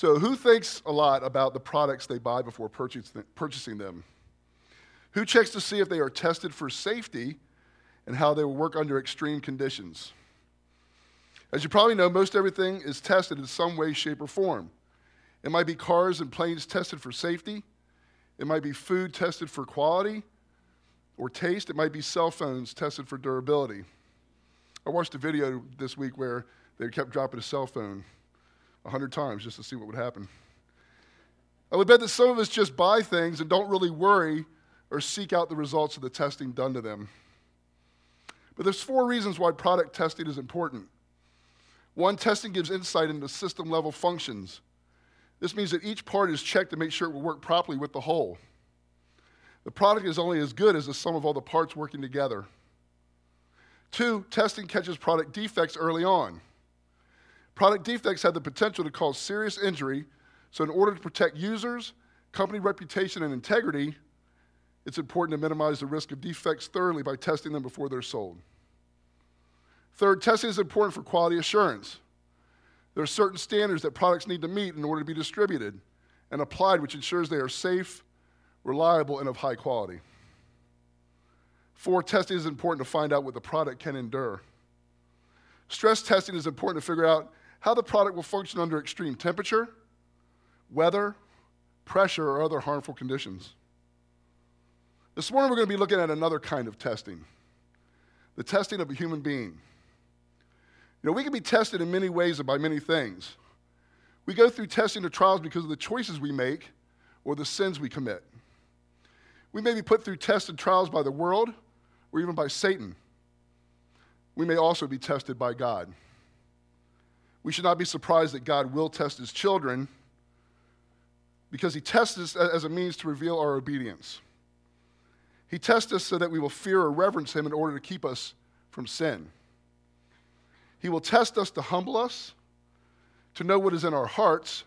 So, who thinks a lot about the products they buy before purchasing them? Who checks to see if they are tested for safety and how they will work under extreme conditions? As you probably know, most everything is tested in some way, shape, or form. It might be cars and planes tested for safety, it might be food tested for quality or taste, it might be cell phones tested for durability. I watched a video this week where they kept dropping a cell phone a hundred times just to see what would happen. I would bet that some of us just buy things and don't really worry or seek out the results of the testing done to them. But there's four reasons why product testing is important. One, testing gives insight into system level functions. This means that each part is checked to make sure it will work properly with the whole. The product is only as good as the sum of all the parts working together. Two, testing catches product defects early on. Product defects have the potential to cause serious injury, so in order to protect users, company reputation, and integrity, it's important to minimize the risk of defects thoroughly by testing them before they're sold. Third, testing is important for quality assurance. There are certain standards that products need to meet in order to be distributed and applied, which ensures they are safe, reliable, and of high quality. Four, testing is important to find out what the product can endure. Stress testing is important to figure out how the product will function under extreme temperature, weather, pressure, or other harmful conditions. This morning, we're going to be looking at another kind of testing the testing of a human being. You know, we can be tested in many ways and by many things. We go through testing or trials because of the choices we make or the sins we commit. We may be put through tests and trials by the world or even by Satan. We may also be tested by God. We should not be surprised that God will test his children because he tests us as a means to reveal our obedience. He tests us so that we will fear or reverence him in order to keep us from sin. He will test us to humble us, to know what is in our hearts,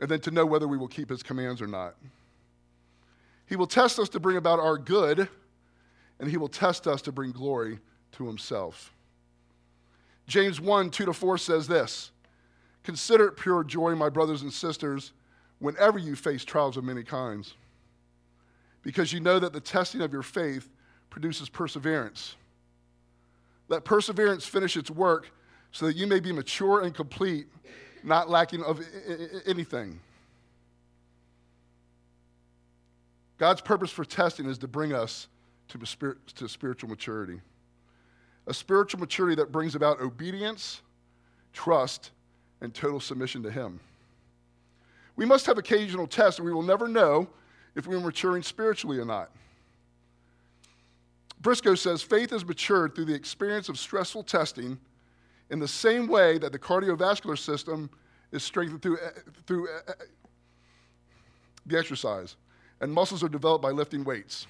and then to know whether we will keep his commands or not. He will test us to bring about our good, and he will test us to bring glory to himself. James 1 2 to 4 says this Consider it pure joy, my brothers and sisters, whenever you face trials of many kinds, because you know that the testing of your faith produces perseverance. Let perseverance finish its work so that you may be mature and complete, not lacking of anything. God's purpose for testing is to bring us to, spiritual maturity a spiritual maturity that brings about obedience, trust, and total submission to Him. We must have occasional tests, and we will never know if we're maturing spiritually or not. Briscoe says faith is matured through the experience of stressful testing in the same way that the cardiovascular system is strengthened through, through uh, uh, the exercise, and muscles are developed by lifting weights.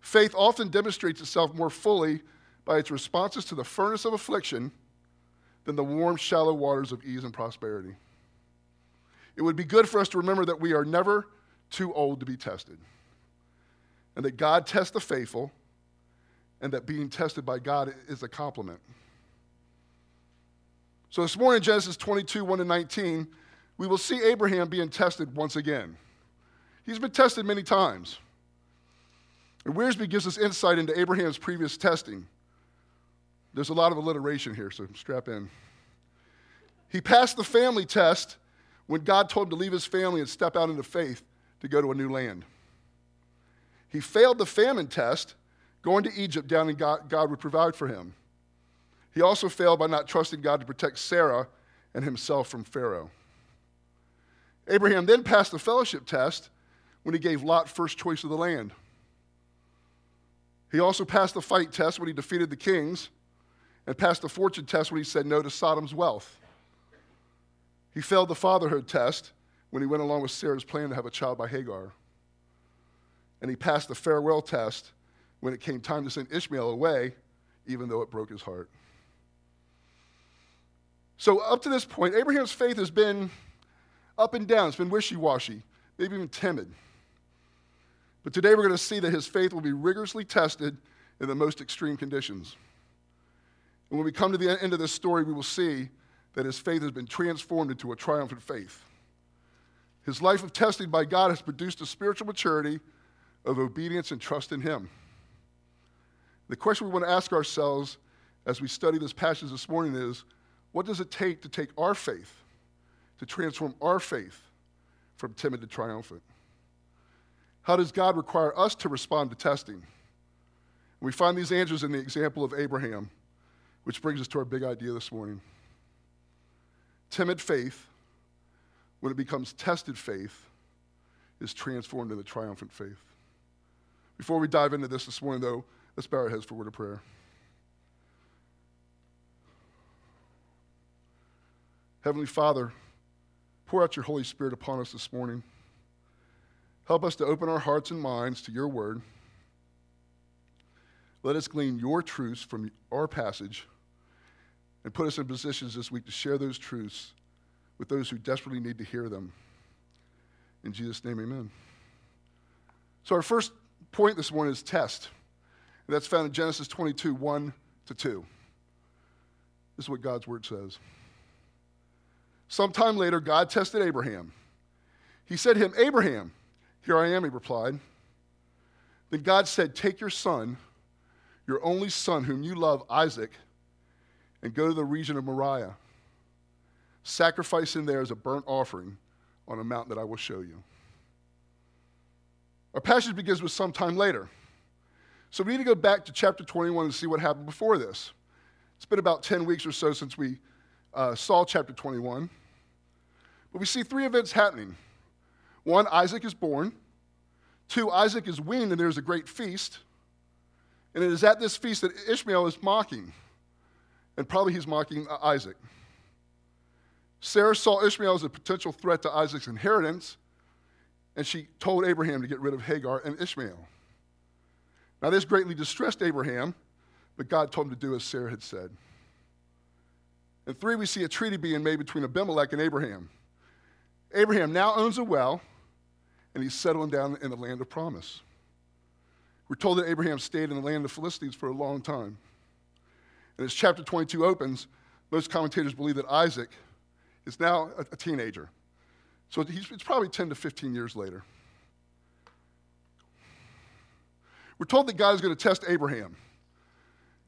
Faith often demonstrates itself more fully by its responses to the furnace of affliction than the warm, shallow waters of ease and prosperity. It would be good for us to remember that we are never too old to be tested, and that God tests the faithful, and that being tested by God is a compliment. So, this morning, Genesis 22 1 to 19, we will see Abraham being tested once again. He's been tested many times. And Wiersbe gives us insight into Abraham's previous testing. There's a lot of alliteration here, so strap in. He passed the family test when God told him to leave his family and step out into faith to go to a new land. He failed the famine test, going to Egypt, down and God, God would provide for him. He also failed by not trusting God to protect Sarah and himself from Pharaoh. Abraham then passed the fellowship test when he gave Lot first choice of the land. He also passed the fight test when he defeated the kings and passed the fortune test when he said no to Sodom's wealth. He failed the fatherhood test when he went along with Sarah's plan to have a child by Hagar. And he passed the farewell test when it came time to send Ishmael away, even though it broke his heart. So, up to this point, Abraham's faith has been up and down. It's been wishy washy, maybe even timid. But today we're going to see that his faith will be rigorously tested in the most extreme conditions. And when we come to the end of this story, we will see that his faith has been transformed into a triumphant faith. His life of testing by God has produced a spiritual maturity of obedience and trust in him. The question we want to ask ourselves as we study this passage this morning is what does it take to take our faith, to transform our faith from timid to triumphant? How does God require us to respond to testing? We find these answers in the example of Abraham, which brings us to our big idea this morning. Timid faith, when it becomes tested faith, is transformed into triumphant faith. Before we dive into this this morning, though, let's bow our heads for a word of prayer. Heavenly Father, pour out your Holy Spirit upon us this morning. Help us to open our hearts and minds to your word. Let us glean your truths from our passage and put us in positions this week to share those truths with those who desperately need to hear them. In Jesus' name, amen. So, our first point this morning is test. And that's found in Genesis 22 1 to 2. This is what God's word says. Sometime later, God tested Abraham. He said to him, Abraham, here I am, he replied. Then God said, Take your son, your only son, whom you love, Isaac, and go to the region of Moriah. Sacrifice him there as a burnt offering on a mountain that I will show you. Our passage begins with some time later. So we need to go back to chapter 21 and see what happened before this. It's been about 10 weeks or so since we uh, saw chapter 21. But we see three events happening. One, Isaac is born. Two, Isaac is weaned, and there's a great feast. And it is at this feast that Ishmael is mocking. And probably he's mocking Isaac. Sarah saw Ishmael as a potential threat to Isaac's inheritance, and she told Abraham to get rid of Hagar and Ishmael. Now, this greatly distressed Abraham, but God told him to do as Sarah had said. And three, we see a treaty being made between Abimelech and Abraham. Abraham now owns a well, and he's settling down in the land of promise. We're told that Abraham stayed in the land of the Philistines for a long time. And as chapter 22 opens, most commentators believe that Isaac is now a, a teenager. So it's probably 10 to 15 years later. We're told that God is going to test Abraham.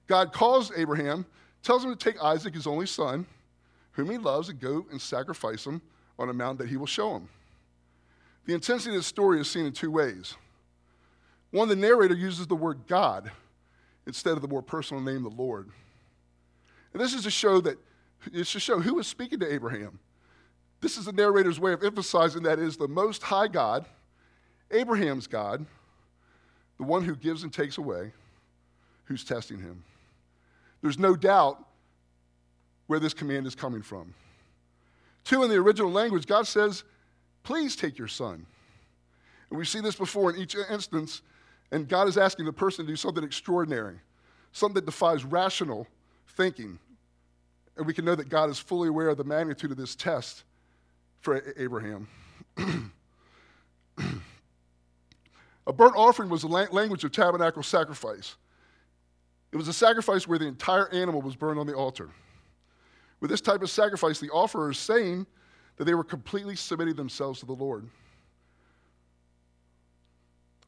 God calls Abraham, tells him to take Isaac, his only son, whom he loves, and go and sacrifice him on a mountain that he will show him. The intensity of this story is seen in two ways. One, the narrator uses the word God instead of the more personal name, the Lord. And this is to show that it's to show who is speaking to Abraham. This is the narrator's way of emphasizing that it is the most high God, Abraham's God, the one who gives and takes away, who's testing him. There's no doubt where this command is coming from. Two, in the original language, God says, Please take your son. And we see this before in each instance, and God is asking the person to do something extraordinary, something that defies rational thinking. And we can know that God is fully aware of the magnitude of this test for Abraham. a burnt offering was the language of tabernacle sacrifice. It was a sacrifice where the entire animal was burned on the altar. With this type of sacrifice, the offerer is saying that they were completely submitting themselves to the Lord.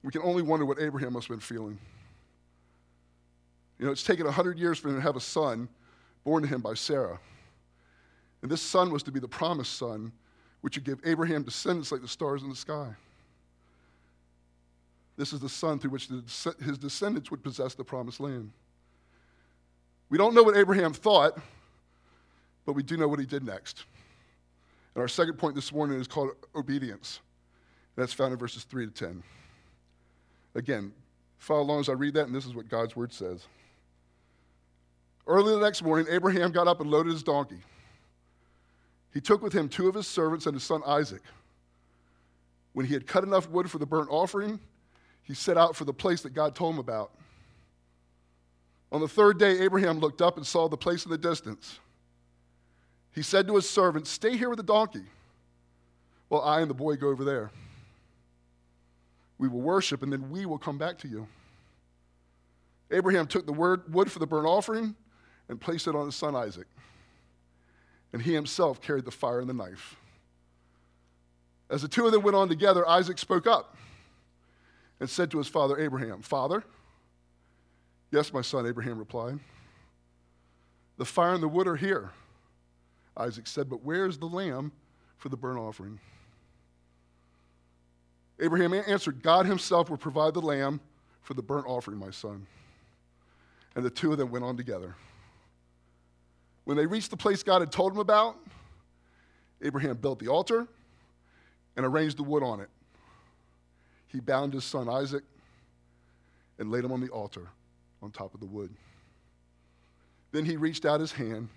We can only wonder what Abraham must have been feeling. You know, it's taken 100 years for him to have a son born to him by Sarah. And this son was to be the promised son, which would give Abraham descendants like the stars in the sky. This is the son through which his descendants would possess the promised land. We don't know what Abraham thought but we do know what he did next. And our second point this morning is called obedience. That's found in verses 3 to 10. Again, follow along as I read that, and this is what God's word says. Early the next morning, Abraham got up and loaded his donkey. He took with him two of his servants and his son Isaac. When he had cut enough wood for the burnt offering, he set out for the place that God told him about. On the third day, Abraham looked up and saw the place in the distance. He said to his servant, Stay here with the donkey while I and the boy go over there. We will worship, and then we will come back to you. Abraham took the wood for the burnt offering and placed it on his son Isaac. and he himself carried the fire and the knife. As the two of them went on together, Isaac spoke up and said to his father Abraham, Father? Yes, my son, Abraham replied. The fire and the wood are here. Isaac said, But where is the lamb for the burnt offering? Abraham answered, God himself will provide the lamb for the burnt offering, my son. And the two of them went on together. When they reached the place God had told him about, Abraham built the altar and arranged the wood on it. He bound his son Isaac and laid him on the altar on top of the wood. Then he reached out his hand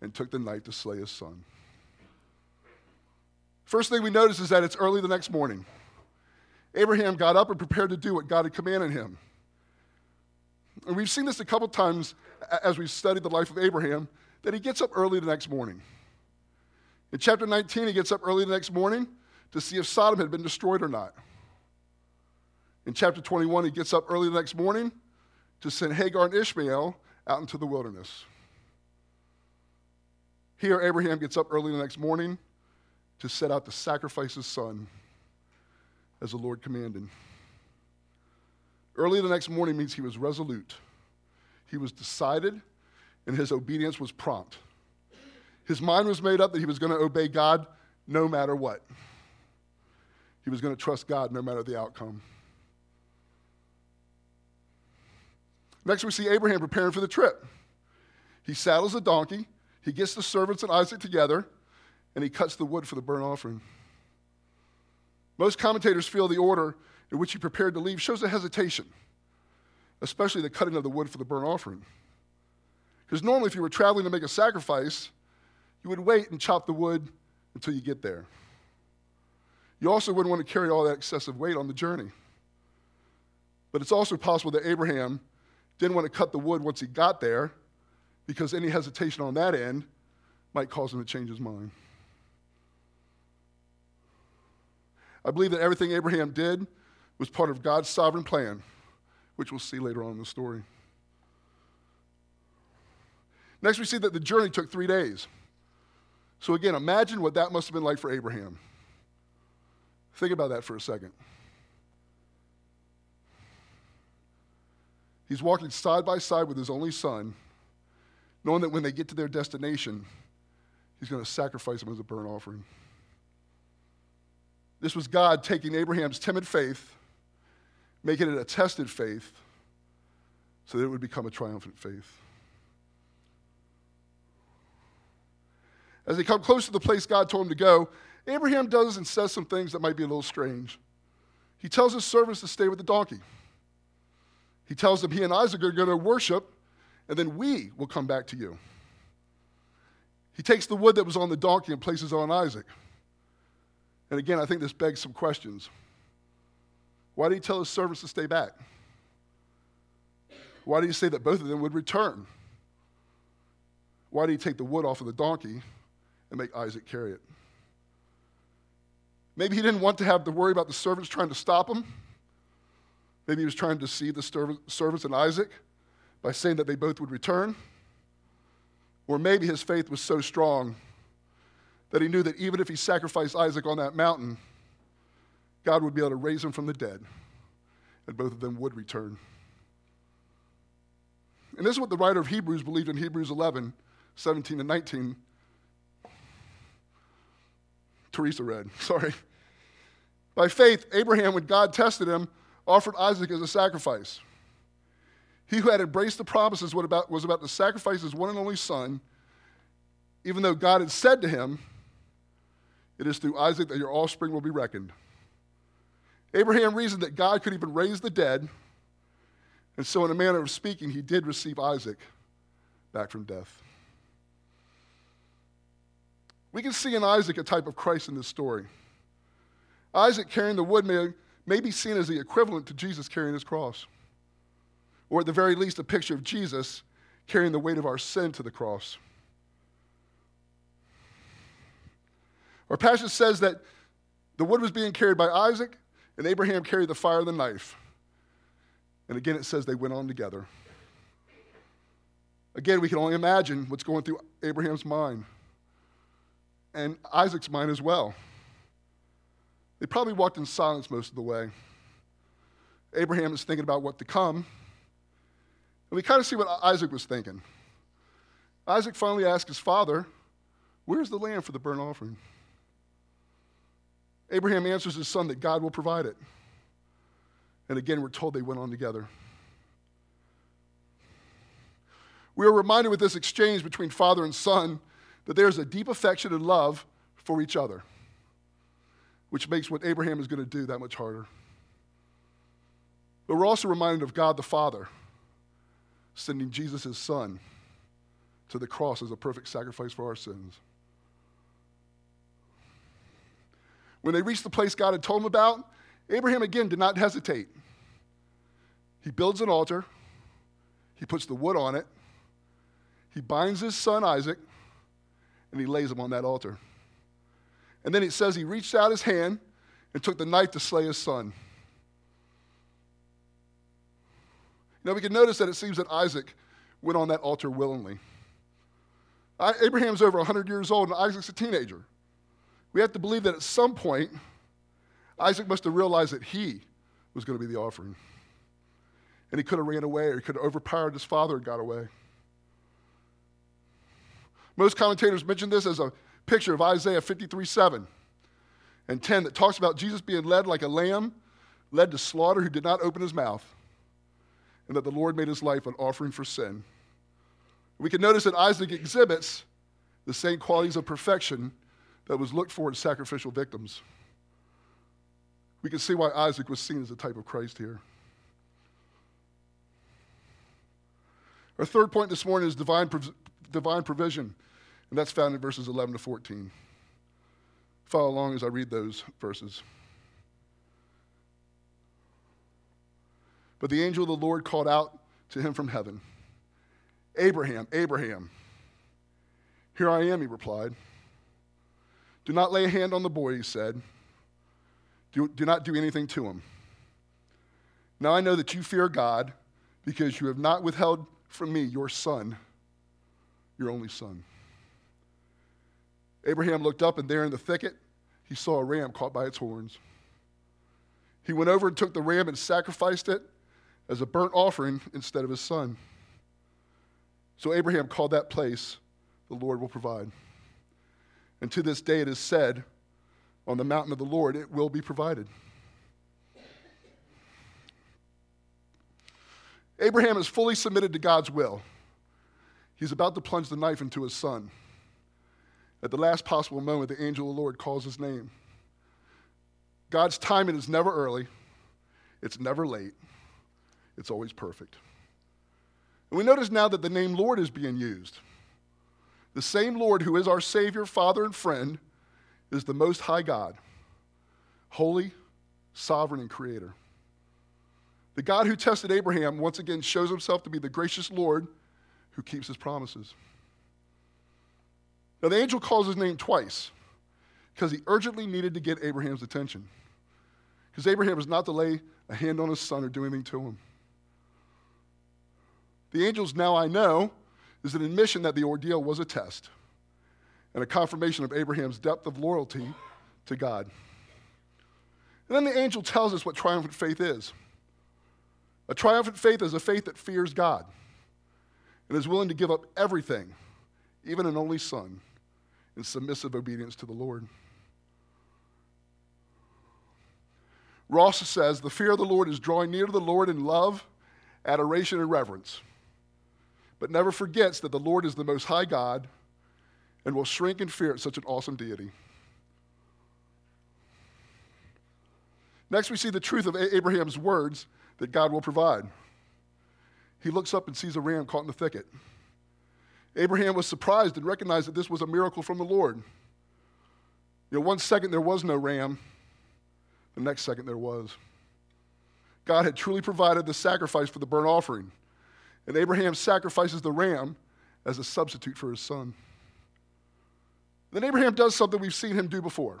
and took the knife to slay his son. First thing we notice is that it's early the next morning. Abraham got up and prepared to do what God had commanded him. And we've seen this a couple times as we've studied the life of Abraham, that he gets up early the next morning. In chapter 19, he gets up early the next morning to see if Sodom had been destroyed or not. In chapter 21, he gets up early the next morning to send Hagar and Ishmael out into the wilderness. Here, Abraham gets up early the next morning to set out to sacrifice his son as the Lord commanded. Early the next morning means he was resolute, he was decided, and his obedience was prompt. His mind was made up that he was going to obey God no matter what. He was going to trust God no matter the outcome. Next, we see Abraham preparing for the trip. He saddles a donkey, he gets the servants and Isaac together, and he cuts the wood for the burnt offering. Most commentators feel the order in which he prepared to leave shows a hesitation, especially the cutting of the wood for the burnt offering. Because normally, if you were traveling to make a sacrifice, you would wait and chop the wood until you get there. You also wouldn't want to carry all that excessive weight on the journey. But it's also possible that Abraham didn't want to cut the wood once he got there because any hesitation on that end might cause him to change his mind. I believe that everything Abraham did was part of God's sovereign plan, which we'll see later on in the story. Next, we see that the journey took three days. So, again, imagine what that must have been like for Abraham. Think about that for a second. He's walking side by side with his only son knowing that when they get to their destination, he's going to sacrifice him as a burnt offering. This was God taking Abraham's timid faith, making it a tested faith, so that it would become a triumphant faith. As they come close to the place God told him to go, Abraham does and says some things that might be a little strange. He tells his servants to stay with the donkey. He tells them he and Isaac are going to worship and then we will come back to you. He takes the wood that was on the donkey and places it on Isaac. And again, I think this begs some questions. Why did he tell his servants to stay back? Why did he say that both of them would return? Why did he take the wood off of the donkey and make Isaac carry it? Maybe he didn't want to have to worry about the servants trying to stop him. Maybe he was trying to see the servants and Isaac by saying that they both would return. Or maybe his faith was so strong that he knew that even if he sacrificed Isaac on that mountain, God would be able to raise him from the dead, and both of them would return. And this is what the writer of Hebrews believed in Hebrews 11, 17 and 19. Teresa read, sorry. By faith, Abraham, when God tested him, offered Isaac as a sacrifice. He who had embraced the promises was about, to sacrifice his one and only son, even though God had said to him, It is through Isaac that your offspring will be reckoned. Abraham reasoned that God could even raise the dead, and so, in a manner of speaking, he did receive Isaac back from death. We can see in Isaac a type of Christ in this story. Isaac carrying the wood may, may be seen as the equivalent to Jesus carrying his cross or at the very least, a picture of Jesus carrying the weight of our sin to the cross. Our passage says that the wood was being carried by Isaac, and Abraham carried the fire and the knife. And again, it says they went on together. Again, we can only imagine what's going through Abraham's mind. and Isaac's mind as well. They probably walked in silence most of the way. Abraham is thinking about what to come. And we kind of see what Isaac was thinking. Isaac finally asked his father, Where's the lamb for the burnt offering? Abraham answers his son that God will provide it. And again, we're told they went on together. We are reminded with this exchange between father and son that there's a deep affection and love for each other, which makes what Abraham is going to do that much harder. But we're also reminded of God the Father sending Jesus, his son, to the cross as a perfect sacrifice for our sins. When they reached the place God had told him about, Abraham again did not hesitate. He builds an altar, he puts the wood on it, he binds his son Isaac, and he lays him on that altar. And then it says he reached out his hand and took the knife to slay his son. Now we can notice that it seems that Isaac went on that altar willingly. Abraham's over 100 years old and Isaac's a teenager. We have to believe that at some point, Isaac must have realized that he was going to be the offering. And he could have ran away or he could have overpowered his father and got away. Most commentators mention this as a picture of Isaiah 53 7 and 10 that talks about Jesus being led like a lamb, led to slaughter, who did not open his mouth, and that the Lord made his life an offering for sin. We can notice that Isaac exhibits the same qualities of perfection that was looked for in sacrificial victims. We can see why Isaac was seen as a type of Christ here. Our third point this morning is divine, divine provision, and that's found in verses 11 to 14. Follow along as I read those verses. But the angel of the Lord called out to him from heaven Abraham, Abraham. Here I am, he replied. Do not lay a hand on the boy, he said. Do, do not do anything to him. Now I know that you fear God because you have not withheld from me your son, your only son. Abraham looked up, and there in the thicket, he saw a ram caught by its horns. He went over and took the ram and sacrificed it as a burnt offering instead of his son. So Abraham called that place, The Lord will provide. And to this day it is said, On the mountain of the Lord it will be provided. Abraham is fully submitted to God's will. He's about to plunge the knife into his son. At the last possible moment, the angel of the Lord calls his name. God's timing is never early, it's never late, it's always perfect. And we notice now that the name Lord is being used. The same Lord who is our Savior, Father, and friend is the Most High God, holy, sovereign, and creator. The God who tested Abraham once again shows himself to be the gracious Lord who keeps his promises. Now, the angel calls his name twice because he urgently needed to get Abraham's attention. Because Abraham was not to lay a hand on his son or do anything to him. The angel's now I know is an admission that the ordeal was a test and a confirmation of Abraham's depth of loyalty to God. And then the angel tells us what triumphant faith is. A triumphant faith is a faith that fears God and is willing to give up everything, even an only son, in submissive obedience to the Lord. Ross says, The fear of the Lord is drawing near to the Lord in love, adoration, and reverence but never forgets that the Lord is the most high God and will shrink in fear at such an awesome deity. Next, we see the truth of Abraham's words that God will provide. He looks up and sees a ram caught in the thicket. Abraham was surprised and recognized that this was a miracle from the Lord. You know, one second there was no ram, the next second there was. God had truly provided the sacrifice for the burnt offering. And Abraham sacrifices the ram as a substitute for his son. Then Abraham does something we've seen him do before.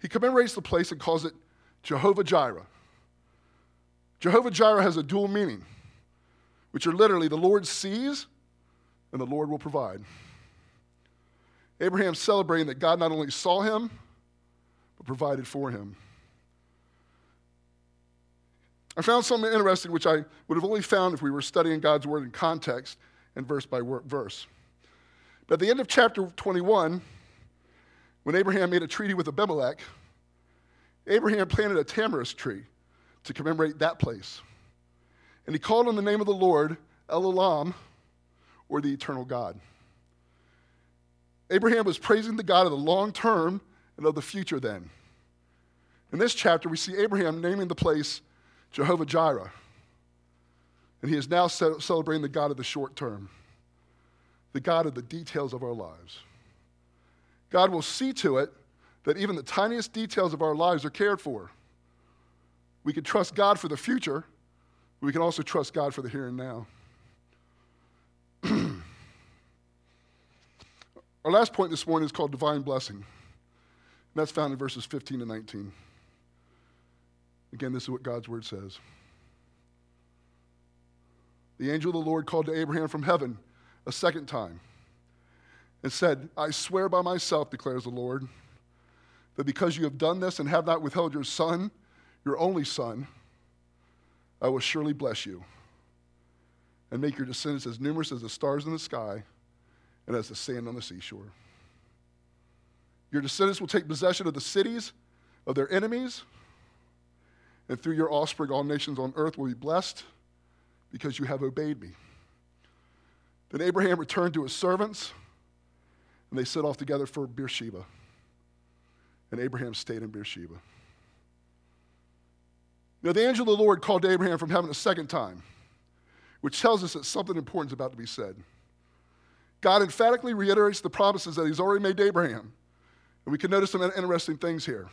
He commemorates the place and calls it Jehovah Jireh. Jehovah Jireh has a dual meaning, which are literally the Lord sees and the Lord will provide. Abraham celebrating that God not only saw him, but provided for him. I found something interesting which I would have only found if we were studying God's word in context and verse by verse. But at the end of chapter 21, when Abraham made a treaty with Abimelech, Abraham planted a tamarisk tree to commemorate that place. And he called on the name of the Lord El Olam, or the eternal God. Abraham was praising the God of the long term and of the future then. In this chapter, we see Abraham naming the place Jehovah Jireh. And he is now celebrating the God of the short term, the God of the details of our lives. God will see to it that even the tiniest details of our lives are cared for. We can trust God for the future, we can also trust God for the here and now. Our last point this morning is called divine blessing. And that's found in verses 15 to 19. Again, this is what God's word says. The angel of the Lord called to Abraham from heaven a second time and said, I swear by myself, declares the Lord, that because you have done this and have not withheld your son, your only son, I will surely bless you and make your descendants as numerous as the stars in the sky and as the sand on the seashore. Your descendants will take possession of the cities of their enemies, and through your offspring, all nations on earth will be blessed because you have obeyed me. Then Abraham returned to his servants, and they set off together for Beersheba. And Abraham stayed in Beersheba. Now, the angel of the Lord called Abraham from heaven a second time, which tells us that something important is about to be said. God emphatically reiterates the promises that he's already made to Abraham. And we can notice some interesting things here.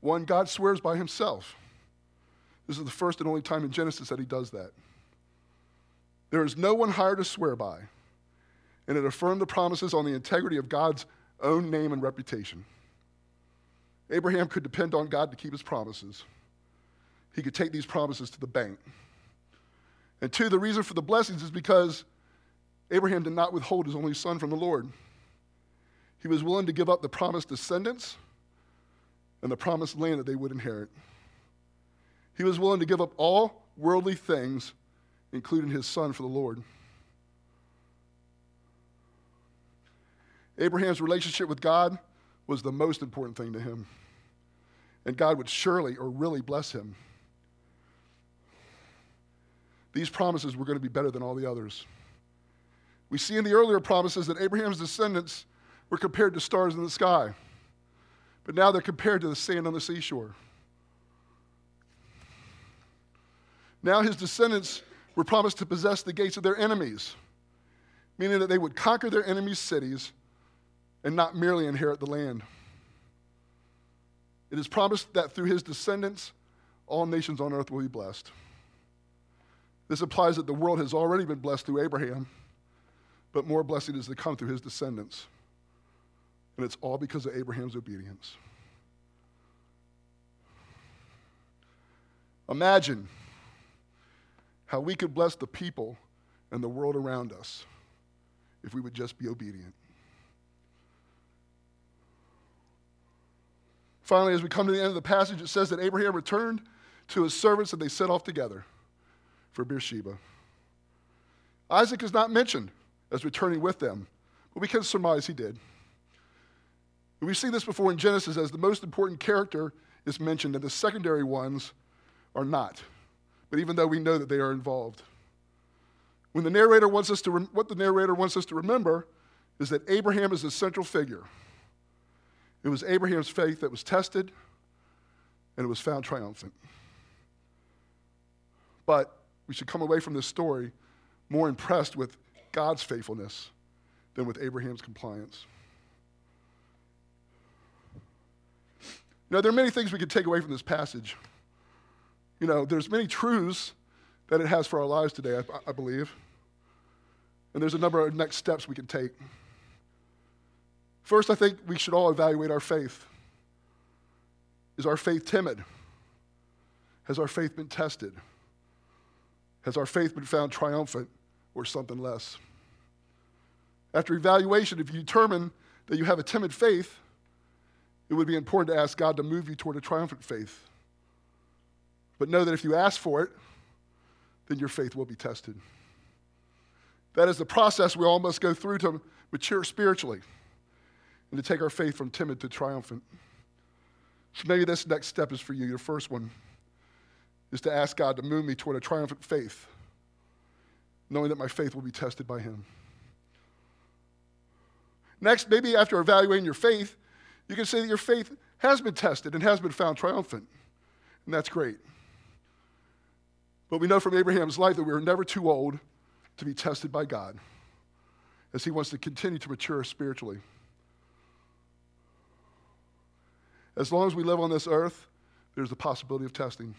One, God swears by himself. This is the first and only time in Genesis that he does that. There is no one higher to swear by, and it affirmed the promises on the integrity of God's own name and reputation. Abraham could depend on God to keep his promises. He could take these promises to the bank. And two, the reason for the blessings is because Abraham did not withhold his only son from the Lord. He was willing to give up the promised descendants and the promised land that they would inherit. He was willing to give up all worldly things, including his son, for the Lord. Abraham's relationship with God was the most important thing to him. And God would surely or really bless him. These promises were going to be better than all the others. We see in the earlier promises that Abraham's descendants were compared to stars in the sky but now they're compared to the sand on the seashore. Now his descendants were promised to possess the gates of their enemies, meaning that they would conquer their enemies' cities and not merely inherit the land. It is promised that through his descendants, all nations on earth will be blessed. This implies that the world has already been blessed through Abraham, but more blessing is to come through his descendants. And it's all because of Abraham's obedience. Imagine how we could bless the people and the world around us if we would just be obedient. Finally, as we come to the end of the passage, it says that Abraham returned to his servants and they set off together for Beersheba. Isaac is not mentioned as returning with them, but we can surmise he did. We've seen this before in Genesis as the most important character is mentioned, and the secondary ones are not. But even though we know that they are involved. When the narrator wants us to, what the narrator wants us to remember is that Abraham is the central figure. It was Abraham's faith that was tested, and it was found triumphant. But we should come away from this story more impressed with God's faithfulness than with Abraham's compliance. You know, there are many things we could take away from this passage. You know, there's many truths that it has for our lives today, I, I believe. And there's a number of next steps we can take. First, I think we should all evaluate our faith. Is our faith timid? Has our faith been tested? Has our faith been found triumphant or something less? After evaluation, if you determine that you have a timid faith, it would be important to ask God to move you toward a triumphant faith. But know that if you ask for it, then your faith will be tested. That is the process we all must go through to mature spiritually and to take our faith from timid to triumphant. So maybe this next step is for you. Your first one is to ask God to move me toward a triumphant faith, knowing that my faith will be tested by Him. Next, maybe after evaluating your faith, you can say that your faith has been tested and has been found triumphant. And that's great. But we know from Abraham's life that we are never too old to be tested by God as he wants to continue to mature spiritually. As long as we live on this earth, there's the possibility of testing.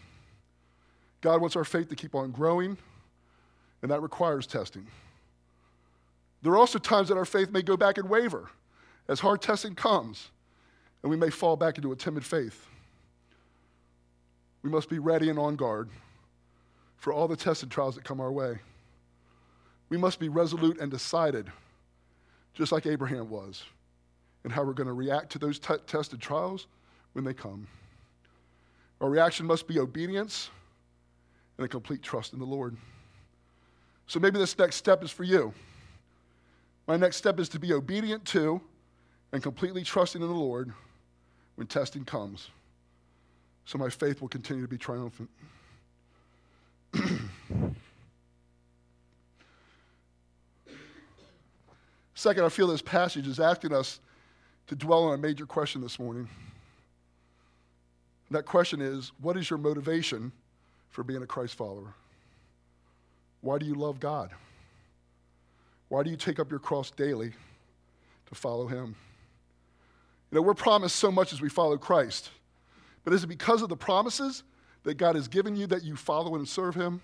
God wants our faith to keep on growing, and that requires testing. There are also times that our faith may go back and waver as hard testing comes, and we may fall back into a timid faith. We must be ready and on guard for all the tests and trials that come our way. We must be resolute and decided, just like Abraham was, in how we're going to react to those t- tested trials when they come. Our reaction must be obedience and a complete trust in the Lord. So maybe this next step is for you. My next step is to be obedient to and completely trusting in the Lord when testing comes. So my faith will continue to be triumphant. Second, I feel this passage is asking us to dwell on a major question this morning. That question is what is your motivation for being a Christ follower? Why do you love God? Why do you take up your cross daily to follow Him? You know, we're promised so much as we follow Christ, but is it because of the promises that God has given you that you follow and serve Him?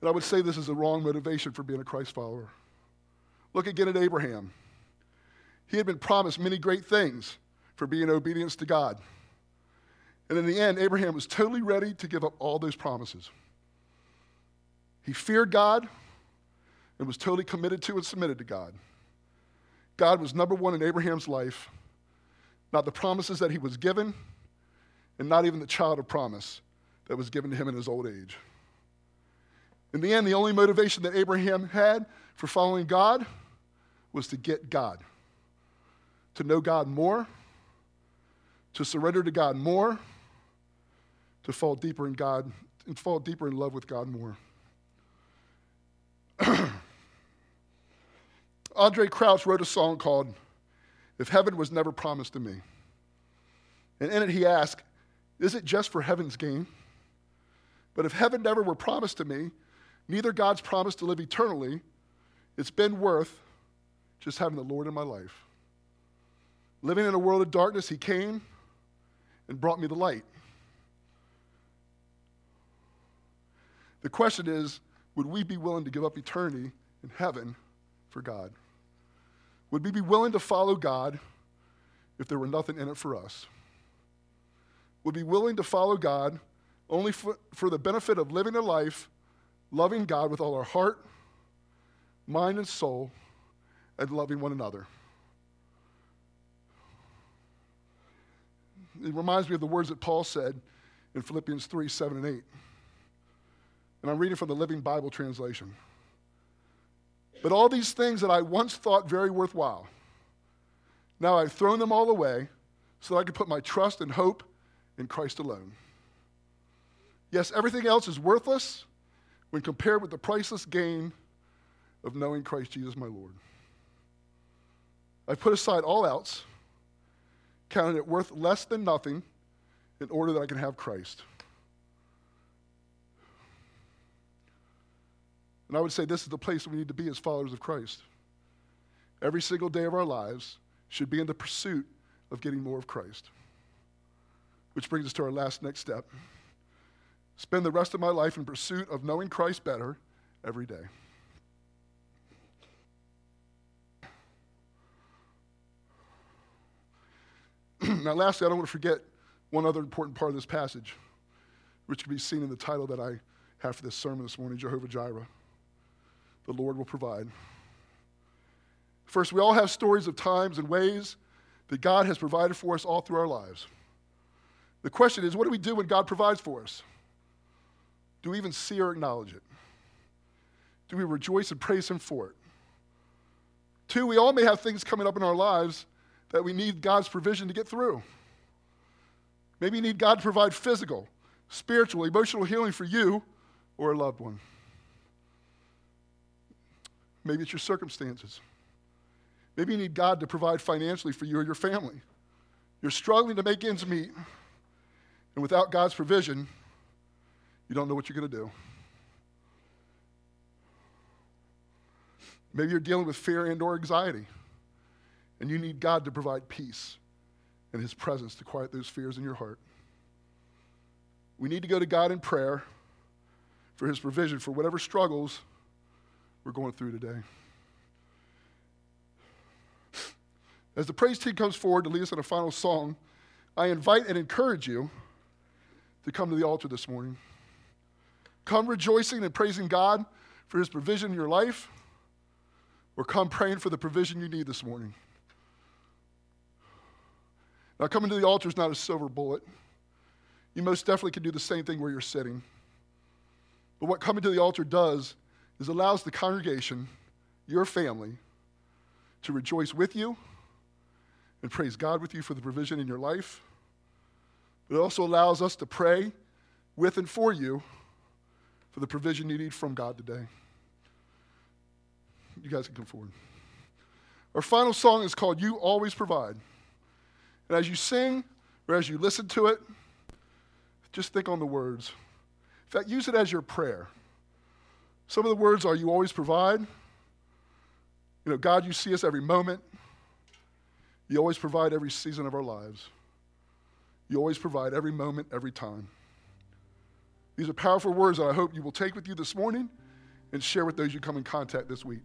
And I would say this is a wrong motivation for being a Christ follower. Look again at Abraham. He had been promised many great things for being obedience to God. And in the end, Abraham was totally ready to give up all those promises. He feared God and was totally committed to and submitted to God. God was number one in Abraham's life, not the promises that he was given, and not even the child of promise that was given to him in his old age. In the end, the only motivation that Abraham had for following God was to get God, to know God more, to surrender to God more, to fall deeper in God and fall deeper in love with God more. Andraé Crouch wrote a song called If Heaven Was Never Promised to Me. And in it he asked, Is it just for heaven's gain? But if heaven never were promised to me, neither God's promise to live eternally, it's been worth just having the Lord in my life. Living in a world of darkness, he came and brought me the light. The question is would we be willing to give up eternity in heaven for God? Would we be willing to follow God if there were nothing in it for us? Would be willing to follow God only for, for the benefit of living a life loving God with all our heart, mind, and soul, and loving one another? It reminds me of the words that Paul said in Philippians 3 7 and 8. And I'm reading from the Living Bible translation. But all these things that I once thought very worthwhile, now I've thrown them all away so that I can put my trust and hope in Christ alone. Yes, everything else is worthless when compared with the priceless gain of knowing Christ Jesus my Lord. I've put aside all else, counting it worth less than nothing in order that I can have Christ. And I would say this is the place we need to be as followers of Christ. Every single day of our lives should be in the pursuit of getting more of Christ. Which brings us to our last next step. Spend the rest of my life in pursuit of knowing Christ better every day. now, lastly, I don't want to forget one other important part of this passage, which can be seen in the title that I have for this sermon this morning Jehovah Jireh the Lord will provide. First, we all have stories of times and ways that God has provided for us all through our lives. The question is, what do we do when God provides for us? Do we even see or acknowledge it? Do we rejoice and praise Him for it? Two, we all may have things coming up in our lives that we need God's provision to get through. Maybe you need God to provide physical, spiritual, emotional healing for you or a loved one. Maybe it's your circumstances. Maybe you need God to provide financially for you or your family. You're struggling to make ends meet, and without God's provision, you don't know what you're going to do. Maybe you're dealing with fear and or anxiety, and you need God to provide peace and his presence to quiet those fears in your heart. We need to go to God in prayer for his provision for whatever struggles we're going through today. As the praise team comes forward to lead us in a final song, I invite and encourage you to come to the altar this morning. Come rejoicing and praising God for his provision in your life, or come praying for the provision you need this morning. Now, coming to the altar is not a silver bullet. You most definitely can do the same thing where you're sitting. But what coming to the altar does is allows the congregation, your family, to rejoice with you and praise God with you for the provision in your life. But it also allows us to pray with and for you for the provision you need from God today. You guys can come forward. Our final song is called You Always Provide. And as you sing or as you listen to it, just think on the words. In fact, use it as your prayer. Some of the words are You always provide. You know, God, you see us every moment. You always provide every season of our lives. You always provide every moment, every time. These are powerful words that I hope you will take with you this morning and share with those you come in contact this week.